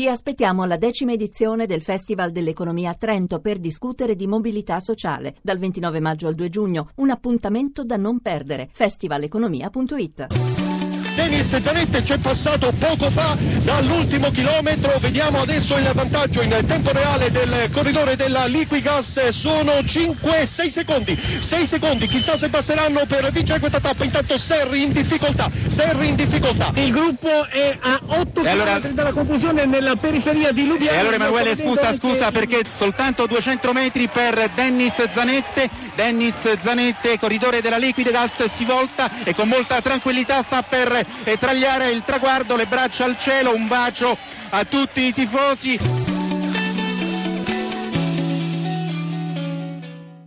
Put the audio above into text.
Vi aspettiamo alla decima edizione del Festival dell'Economia a Trento per discutere di mobilità sociale dal 29 maggio al 2 giugno. Un appuntamento da non perdere. festivaleconomia.it Denis Zanetti c'è passato poco fa dall'ultimo chilometro, vediamo adesso il vantaggio in tempo reale del corridore della Liquigas, sono 5-6 secondi, 6 secondi, chissà se basteranno per vincere questa tappa, intanto Serri in difficoltà, Serri in difficoltà. Il gruppo è a 8 km allora... dalla conclusione nella periferia di Lubiano. E allora Emanuele scusa, scusa perché soltanto 200 metri per Dennis Zanette, Dennis Zanette, corridore della Liquigas, si volta e con molta tranquillità sta per e tragliare il traguardo, le braccia al cielo, un bacio a tutti i tifosi.